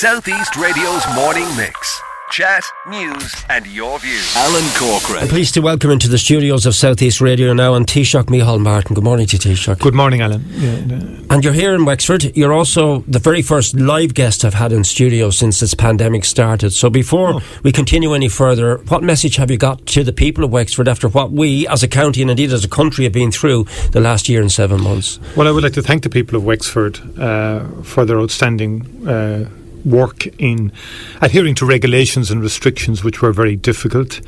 Southeast Radio's morning mix. Chat, news, and your views. Alan Corcoran. I'm pleased to welcome into the studios of Southeast Radio now and Taoiseach Micheál Martin. Good morning to you, Taoiseach. Good morning, Alan. And you're here in Wexford. You're also the very first live guest I've had in studio since this pandemic started. So before Oh. we continue any further, what message have you got to the people of Wexford after what we as a county and indeed as a country have been through the last year and seven months? Well, I would like to thank the people of Wexford uh, for their outstanding uh, work in adhering to regulations and restrictions, which were very difficult,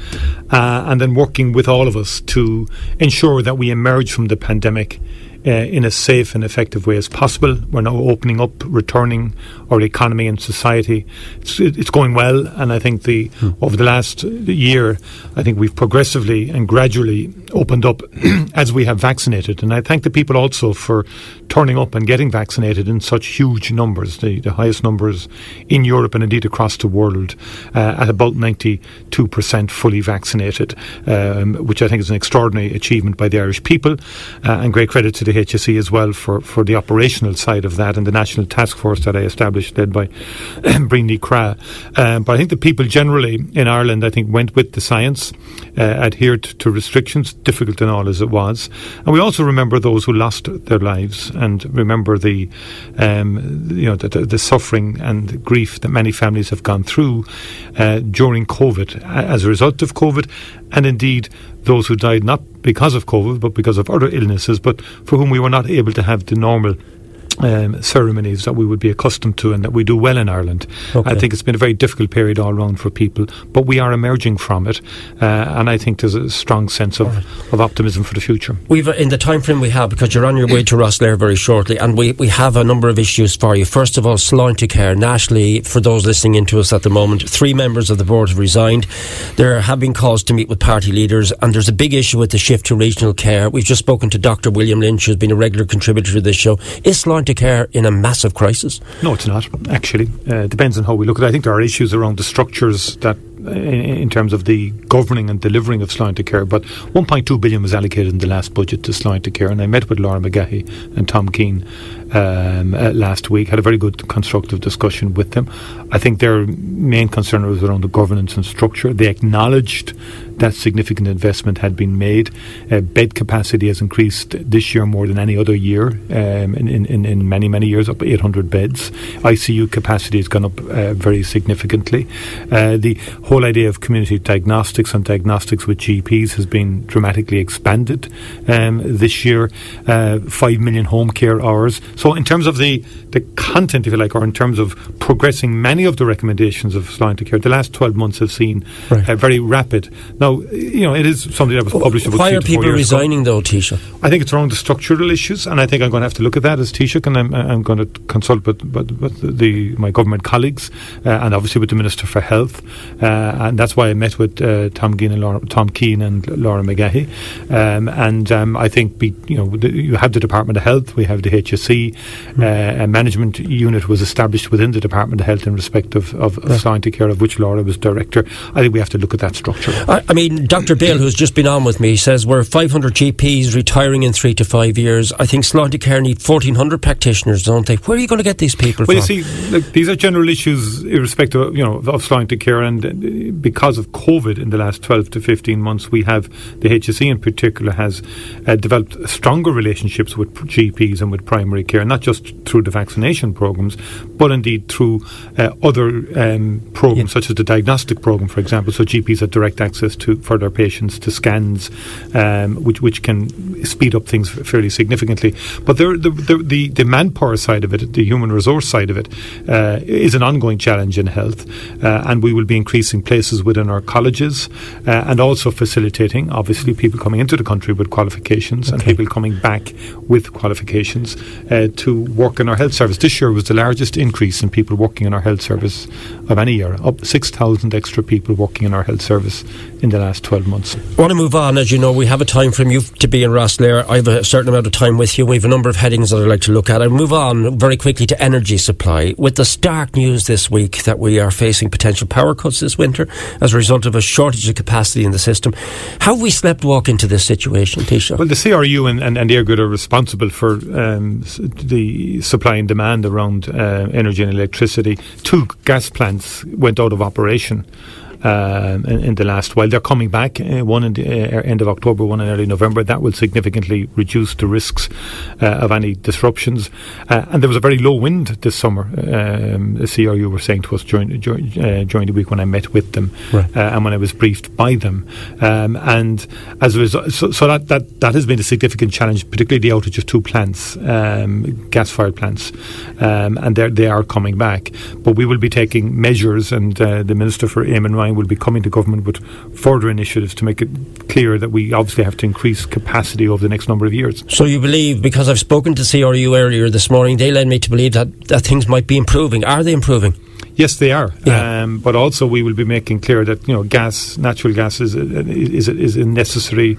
uh, and then working with all of us to ensure that we emerge from the pandemic. Uh, in a safe and effective way as possible. We're now opening up, returning our economy and society. It's, it's going well, and I think the over the last year, I think we've progressively and gradually opened up as we have vaccinated. And I thank the people also for turning up and getting vaccinated in such huge numbers, the, the highest numbers in Europe and indeed across the world, uh, at about 92% fully vaccinated, um, which I think is an extraordinary achievement by the Irish people, uh, and great credit to the HSE as well for, for the operational side of that and the national task force that I established, led by Brian MacCraith. Um, but I think the people generally in Ireland, I think, went with the science, uh, adhered to restrictions, difficult and all as it was. And we also remember those who lost their lives and remember the, um, you know, the, the, suffering and grief that many families have gone through uh, during COVID as a result of COVID, and indeed those who died not because of COVID but because of other illnesses, but for whom we were not able to have the normal. Um, ceremonies that we would be accustomed to and that we do well in Ireland. Okay. I think it's been a very difficult period all round for people, but we are emerging from it, uh, and I think there's a strong sense of, of optimism for the future. We've in the time frame we have because you're on your way to Rosslare very shortly, and we, we have a number of issues for you. First of all, Sláinte Care nationally. For those listening into us at the moment, three members of the board have resigned. There have been calls to meet with party leaders, and there's a big issue with the shift to regional care. We've just spoken to Dr. William Lynch, who's been a regular contributor to this show. Is Sláinte Care in a massive crisis? No, it's not, actually. Uh, it depends on how we look at it. I think there are issues around the structures that, in, in terms of the governing and delivering of Sláinte Care, but 1.2 billion was allocated in the last budget to Sláinte Care, and I met with Laura Magahy and Tom Keane um, uh, last week, had a very good constructive discussion with them. I think their main concern was around the governance and structure. They acknowledged that significant investment had been made. Uh, bed capacity has increased this year more than any other year um, in, in, in many, many years, up 800 beds. ICU capacity has gone up uh, very significantly. Uh, the whole idea of community diagnostics and diagnostics with GPs has been dramatically expanded um, this year. Uh, 5 million home care hours. So, in terms of the, the content, if you like, or in terms of progressing many of the recommendations of Sláinte Care, the last 12 months have seen Right. a very rapid. Now, you know, it is something that was published about Why are people years ago. resigning, though, Taoiseach? I think it's around the structural issues, and I think I'm going to have to look at that as Taoiseach, and I'm, I'm going to consult with, with, with the, my government colleagues, uh, and obviously with the Minister for Health, uh, and that's why I met with uh, Tom Keane and Laura, Tom Keane and Laura Magahy, um, and um, I think be, you know the, you have the Department of Health, we have the HSE, uh, a management unit was established within the Department of Health in respect of, of, of Sláinte Care, of which Laura was director. I think we have to look at that structure. I, I mean, Dr. Bill, who's just been on with me, says we're 500 GPs retiring in three to five years. I think Sláinte Care need 1,400 practitioners, don't they? Where are you going to get these people Well, from? you see, look, these are general issues, irrespective of, you know, of Sláinte Care, and uh, because of COVID in the last 12 to 15 months, we have, the HSE in particular, has uh, developed stronger relationships with GPs and with primary care, not just through the vaccination programs, but indeed through uh, other um, programs, such as the diagnostic program, for example. So GPs have direct access to for their patients to scans, um, which which can speed up things fairly significantly. But there, the, the the manpower side of it, the human resource side of it, uh, is an ongoing challenge in health, uh, and we will be increasing places within our colleges, uh, and also facilitating, obviously, people coming into the country with qualifications and people coming back with qualifications uh, to work in our health service. This year was the largest increase in people working in our health service of any year, up 6,000 extra people working in our health service in the last 12 months. I want to move on. As you know, we have a time frame. You to be in Rosslare. I have a certain amount of time with you. We have a number of headings that I'd like to look at. I move on very quickly to energy supply. With the stark news this week that we are facing potential power cuts this winter as a result of a shortage of capacity in the system, how have we slept walk into this situation, Taoiseach? Well, the CRU and, and, and EirGrid are responsible for um, the supply and demand around uh, energy and electricity. Two gas plants went out of operation um, in, in, the last while. They're coming back, uh, one in the uh, end of October, one in early November. That will significantly reduce the risks uh, of any disruptions. Uh, and there was a very low wind this summer. Um, the CRU were saying to us during during, uh, during the week when I met with them right. Uh, and when I was briefed by them. Um, and as a result, so, so, that, that, that has been a significant challenge, particularly the outage of two plants, um, gas-fired plants, um, and they are coming back. But we will be taking measures, and the Minister for Eamon Ryan will be coming to government with further initiatives to make it clear that we obviously have to increase capacity over the next number of years. So you believe, because I've spoken to CRU earlier this morning, they led me to believe that, that things might be improving. Are they improving? Yes, they are. Yeah. Um, but also, we will be making clear that you know, gas, natural gas, is a, is a, is a necessary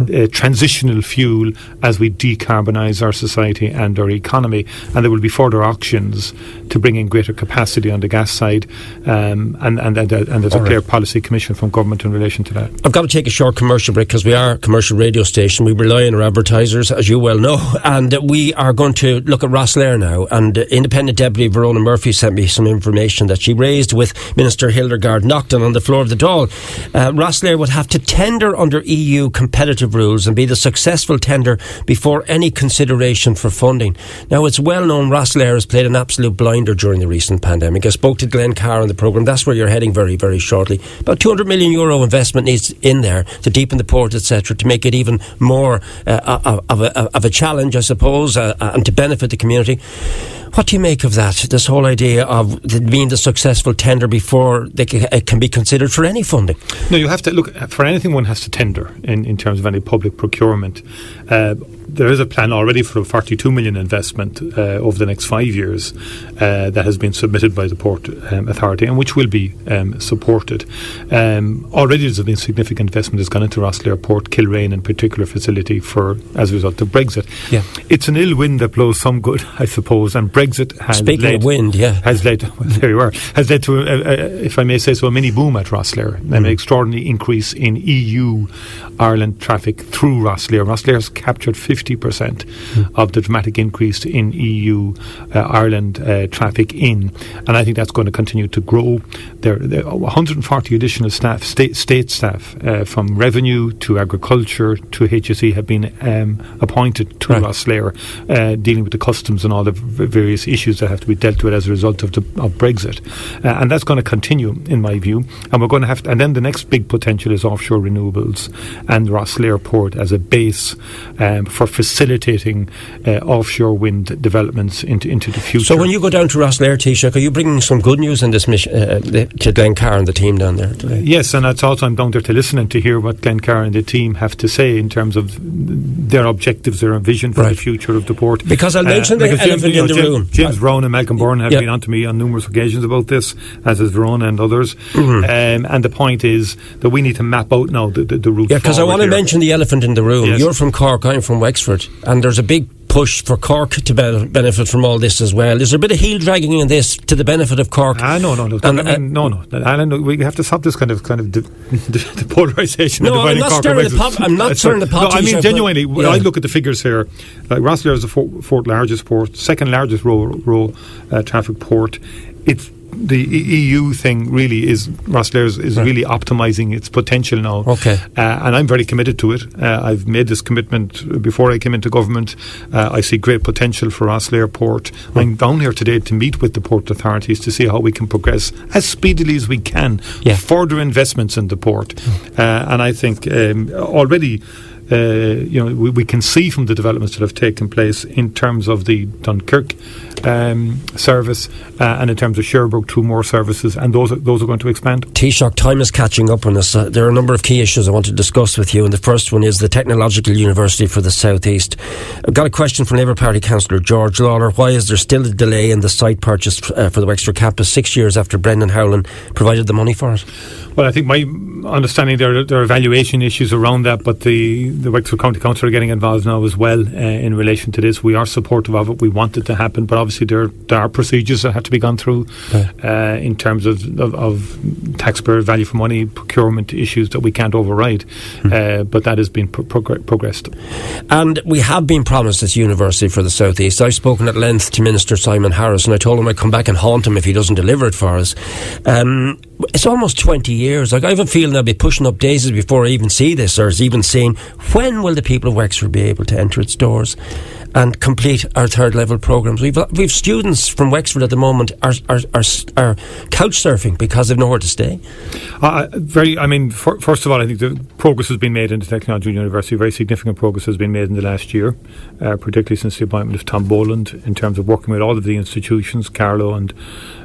uh, transitional fuel as we decarbonise our society and our economy. And there will be further auctions to bring in greater capacity on the gas side. Um, and, and, and, and, there's All a clear right. policy commission from government in relation to that. I've got to take a short commercial break because we are a commercial radio station. We rely on our advertisers, as you well know. And we are going to look at Rosslare now. And Independent Deputy Verona Murphy sent me some information that she raised with Minister Hildegarde Naughton on the floor of the Dáil. Uh, Rosslare would have to tender under EU competitive rules and be the successful tender before any consideration for funding. Now, it's well known Rosslare has played an absolute blinder during the recent pandemic. I spoke to Glenn Carr on the programme. That's where you're heading very, very shortly. About 200 million euro investment needs in there to deepen the port, etc., to make it even more uh, of, a, of, a, challenge, I suppose, uh, and to benefit the community. What do you make of that? This whole idea of being the successful tender before they can, it can be considered for any funding. No, you have to look for anything. One has to tender in, in terms of any public procurement. Uh, there is a plan already for a 42 million investment uh, over the next five years uh, that has been submitted by the Port um, Authority and which will be um, supported. Um, already there's been significant investment that's gone into Rosslare Port, Kilrane in particular facility for as a result of Brexit. Yeah. It's an ill wind that blows some good, I suppose, and Brexit has Speaking led, of wind, yeah. has led, well, there you are, has led to, a, a, if I may say so, a mini boom at Rosslare, mm. an extraordinary increase in EU Ireland traffic through Rosslare. Has captured 50% mm. of the dramatic increase in EU uh, Ireland uh, traffic in, and I think that's going to continue to grow. There, there are 140 additional staff, state, state staff, uh, from revenue to agriculture to HSE have been um, appointed to right. Rosslare, uh, dealing with the customs and all the v- various issues that have to be dealt with as a result of, the, of Brexit, uh, and that's going to continue, in my view. And we're going to have, to, and then the next big potential is offshore renewables and Rosslare Port as a base um, for facilitating uh, offshore wind developments into, into the future. So when you go down to Rosslare, Taoiseach, are you bringing some good news in this mission uh, to Glenn Carr and the team down there today? Yes, and that's also I'm down there to listen and to hear what Glenn Carr and the team have to say in terms of their objectives, their vision for right. the future of the port. Because I'll mention uh, the elephant James, in the room. James Browne and Malcolm Byrne have yep. been on to me on numerous occasions about this, as has Verona and others. Mm-hmm. Um, and the point is that we need to map out now the, the, the route Yeah, because I want to mention the elephant in the room. Yes. You're from Cork, I'm from Wexford, and there's a big push for Cork to be- benefit from all this as well. Is there a bit of heel dragging in this to the benefit of Cork? Ah, no, no, no. And, I mean, uh, no, no. Alan, we have to stop this kind of kind of the polarisation. No, I'm not, Cork the pop, I'm not stirring the pot. No, I mean genuinely. But, yeah. I look at the figures here. Like Rosslare is the fourth, fourth largest port, second largest road uh, traffic port. It's the EU thing really is Rosslare is, is right. really optimizing its potential now. Okay, uh, and I'm very committed to it. Uh, I've made this commitment before I came into government. Uh, I see great potential for Rosslare Port. Hmm. I'm down here today to meet with the port authorities to see how we can progress as speedily as we can. Yeah. further investments in the port, hmm. uh, and I think um, already. Uh, you know, we, we, can see from the developments that have taken place in terms of the Dunkirk um, service, uh, and in terms of Cherbourg, two more services, and those are, those are going to expand. Taoiseach, time is catching up on us. Uh, there are a number of key issues I want to discuss with you, and the first one is the Technological University for the South East. I've got a question from Labour Party Councillor George Lawlor. Why is there still a delay in the site purchase uh, for the Wexford campus six years after Brendan Howlin provided the money for it? Well, I think my understanding there, there are evaluation issues around that, but the, the Wexford County Council are getting involved now as well uh, in relation to this. We are supportive of it. We want it to happen, but obviously there, there are procedures that have to be gone through uh, in terms of, of, of, taxpayer value for money procurement issues that we can't override. Mm. Uh, but that has been pro- prog- progressed. And we have been promised this university for the southeast. I've spoken at length to Minister Simon Harris, and I told him I'd come back and haunt him if he doesn't deliver it for us. Um, it's almost 20 years. Like I have a feeling I'll be pushing up daisies before I even see this, or is even saying when will the people of Wexford be able to enter its doors and complete our third level programs? We've we've students from Wexford at the moment are are, are, are couch surfing because they've nowhere to stay. Uh, very. I mean, for, first of all, I think the progress has been made in the Technology University. Very significant progress has been made in the last year, uh, particularly since the appointment of Tom Boland in terms of working with all of the institutions, Carlow and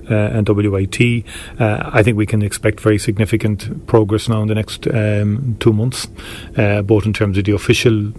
and WIT. Uh, I think we can expect very significant progress now in the next um, two months, uh, both in terms of the official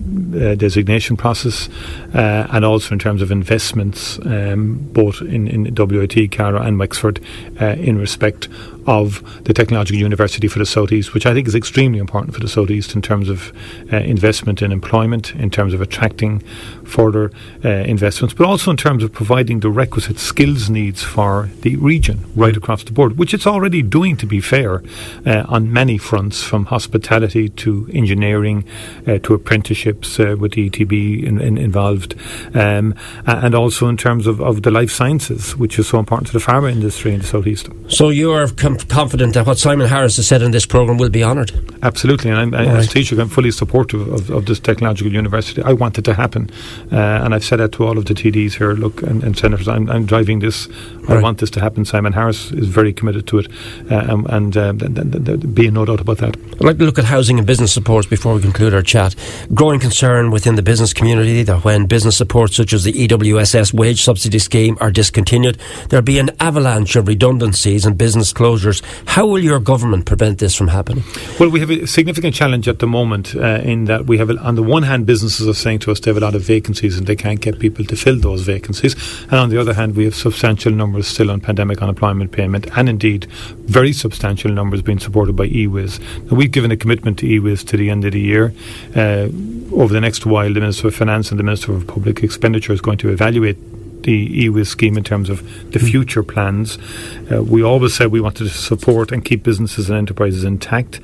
designation process and also in terms of investments, um, both in, in WIT, Carlow and Wexford, in respect of the Technological University for the Southeast, which I think is extremely important for the Southeast in terms of uh, investment in employment, in terms of attracting further uh, investments, but also in terms of providing the requisite skills needs for the region right across the board, which it's already doing, to be fair, uh, on many fronts, from hospitality to engineering uh, to apprenticeships uh, with the ETB in, in involved, um, and also in terms of, of the life sciences, which is so important to the pharma industry in the Southeast. So you are confident that what Simon Harris has said in this programme will be honoured. Absolutely, and I'm, I, as teacher, I'm fully supportive of, of, this technological university. I want it to happen, uh, and I've said that to all of the TDs here. Look, and, and senators, I'm, I'm, driving this. I want this to happen. Simon Harris is very committed to it, uh, and uh, th- th- th- be no doubt about that. I'd like to look at housing and business supports before we conclude our chat. Growing concern within the business community that when business supports such as the EWSS wage subsidy scheme are discontinued, there'll be an avalanche of redundancies and business closures. How will your government prevent this from happening? Well, we have a significant challenge at the moment uh, in that we have, on the one hand, businesses are saying to us they have a lot of vacancies and they can't get people to fill those vacancies, and on the other hand, we have substantial numbers still on pandemic unemployment payment, and indeed very substantial numbers being supported by EWSS. Now, we've given a commitment to EWSS to the end of the year. Uh, over the next while, the Minister of Finance and the Minister of Public Expenditure is going to evaluate the EWSS scheme in terms of the mm. future plans. Uh, we always said we wanted to support and keep businesses and enterprises intact.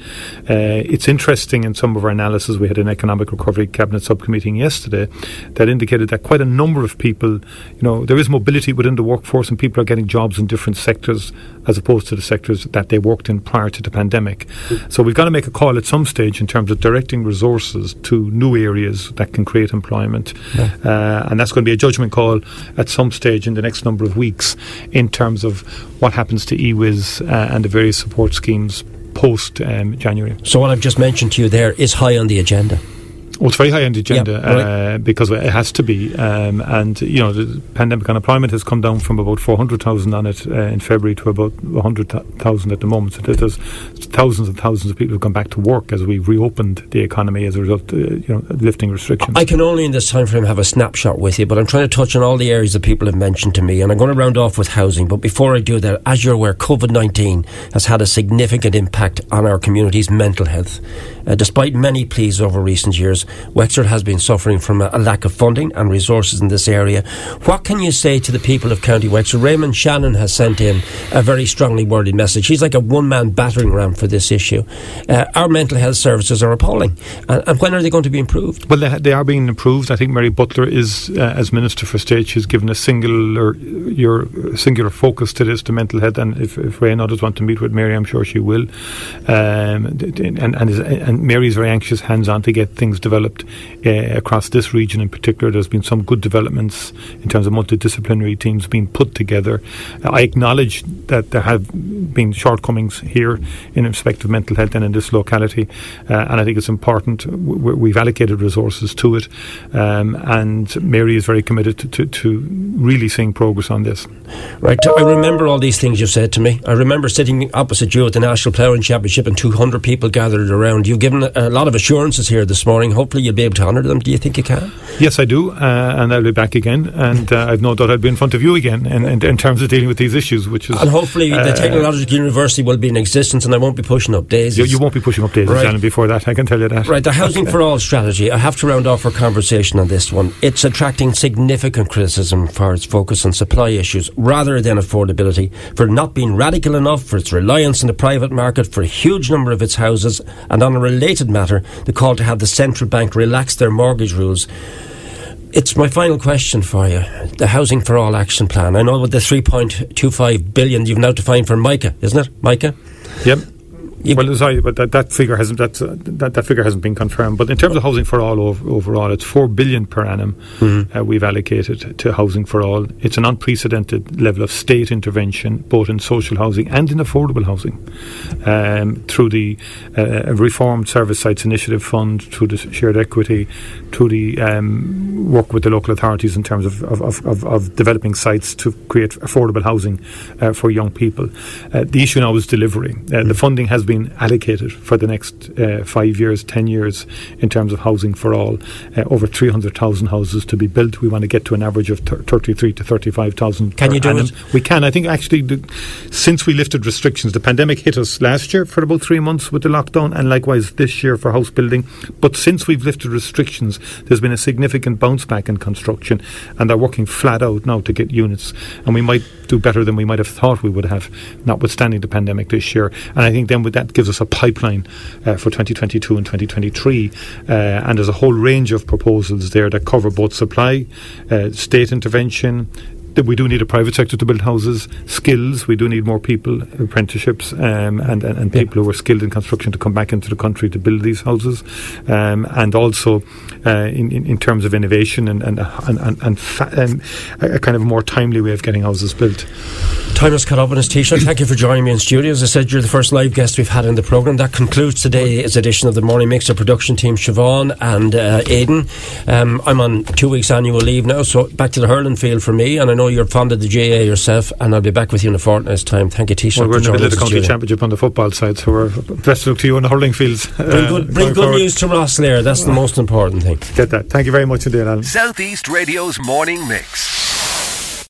Uh, it's interesting in some of our analysis, we had an economic recovery cabinet subcommittee yesterday that indicated that quite a number of people, you know, there is mobility within the workforce and people are getting jobs in different sectors as opposed to the sectors that they worked in prior to the pandemic. So we've got to make a call at some stage in terms of directing resources to new areas that can create employment. Yeah. Uh, and that's going to be a judgment call at some stage in the next number of weeks in terms of what happens to EWSS uh, and the various support schemes post um, January. So what I've just mentioned to you there is high on the agenda. Well, it's very high on the agenda yep, right. uh, because it has to be. Um, and, you know, the pandemic unemployment has come down from about 400,000 on it uh, in February to about 100,000 at the moment. So there's thousands and thousands of people who've gone back to work as we reopened the economy as a result, uh, you know, lifting restrictions. I can only in this time frame have a snapshot with you, but I'm trying to touch on all the areas that people have mentioned to me. And I'm going to round off with housing. But before I do that, as you're aware, COVID 19 has had a significant impact on our community's mental health. Uh, despite many pleas over recent years, Wexford has been suffering from a, a, lack of funding and resources in this area. What can you say to the people of County Wexford? Raymond Shannon has sent in a very strongly worded message. He's like a one man battering ram for this issue. Uh, our mental health services are appalling. And, and, when are they going to be improved? Well, they, they are being improved. I think Mary Butler is, uh, as Minister for State, she's given a singular, your singular focus to this, to mental health. And if, if Ray and others want to meet with Mary, I'm sure she will. Um, and, and, and Mary's very anxious, hands on, to get things developed developed uh, across this region in particular. There's been some good developments in terms of multidisciplinary teams being put together. I acknowledge that there have been shortcomings here in respect of mental health and in this locality, uh, and I think it's important. We've allocated resources to it, um, and Mary is very committed to, to, to really seeing progress on this. Right. I remember all these things you've said to me. I remember sitting opposite you at the National Ploughing Championship and 200 people gathered around. You've given a lot of assurances here this morning. Hopefully, you'll be able to honour them. Do you think you can? Yes, I do. Uh, and I'll be back again. And uh, I've no doubt I'll be in front of you again in, in, in, terms of dealing with these issues, which is. And hopefully, uh, the Technological University will be in existence and I won't be pushing up daisies. You, you won't be pushing up daisies, right. before that. I can tell you that. Right. The Housing for All strategy. I have to round off our conversation on this one. It's attracting significant criticism for its focus on supply issues rather than affordability, for not being radical enough, for its reliance on the private market, for a huge number of its houses, and on a related matter, the call to have the central bank relax their mortgage rules. It's my final question for you. The Housing for All action plan. I know with the 3.25 billion you've now defined for MICA, isn't it? MICA? Yep. You well, sorry, but that, that figure hasn't that, that, that figure hasn't been confirmed. But in terms of housing for all over, overall, it's four billion per annum mm-hmm. uh, we've allocated to housing for all. It's an unprecedented level of state intervention, both in social housing and in affordable housing, um, through the uh, reformed service sites initiative fund, through the shared equity, through the um, work with the local authorities in terms of, of, of, of developing sites to create affordable housing uh, for young people. Uh, the issue now is delivery. Mm-hmm. The funding has been been allocated for the next uh, five years, ten years in terms of housing for all. Uh, over 300,000 houses to be built. We want to get to an average of 33 to 35,000. Can you do annum. it? We can. I think actually, the, since we lifted restrictions, the pandemic hit us last year for about three months with the lockdown, and likewise this year for house building. But since we've lifted restrictions, there's been a significant bounce back in construction, and they're working flat out now to get units. And we might do better than we might have thought we would have, notwithstanding the pandemic this year. And I think then with that that gives us a pipeline uh, for 2022 and 2023. Uh, and there's a whole range of proposals there that cover both supply, uh, state intervention, that we do need a private sector to build houses, skills, we do need more people, apprenticeships, um, and, and, and, people yeah. who are skilled in construction to come back into the country to build these houses, um, and also uh, in, in, in, terms of innovation and, and, and, and, fa- um, a kind of more timely way of getting houses built. Time has cut off on his t-shirt. Thank you for joining me in studio. As I said, you're the first live guest we've had in the programme. That concludes today's edition of the Morning Mix. Our production team, Siobhan and uh, Aidan. Um, I'm on two weeks annual leave now, so back to the hurling field for me, and I know know you're fond of the GAA yourself, and I'll be back with you in a fortnight's time. Thank you, Taoiseach. Well, we're in the middle of the county championship on the football side, so we're best look to you on the hurling fields. Bring uh, good, bring good news to Rosslare. That's the most important thing. Get that. Thank you very much indeed, Alan. Southeast Radio's morning mix.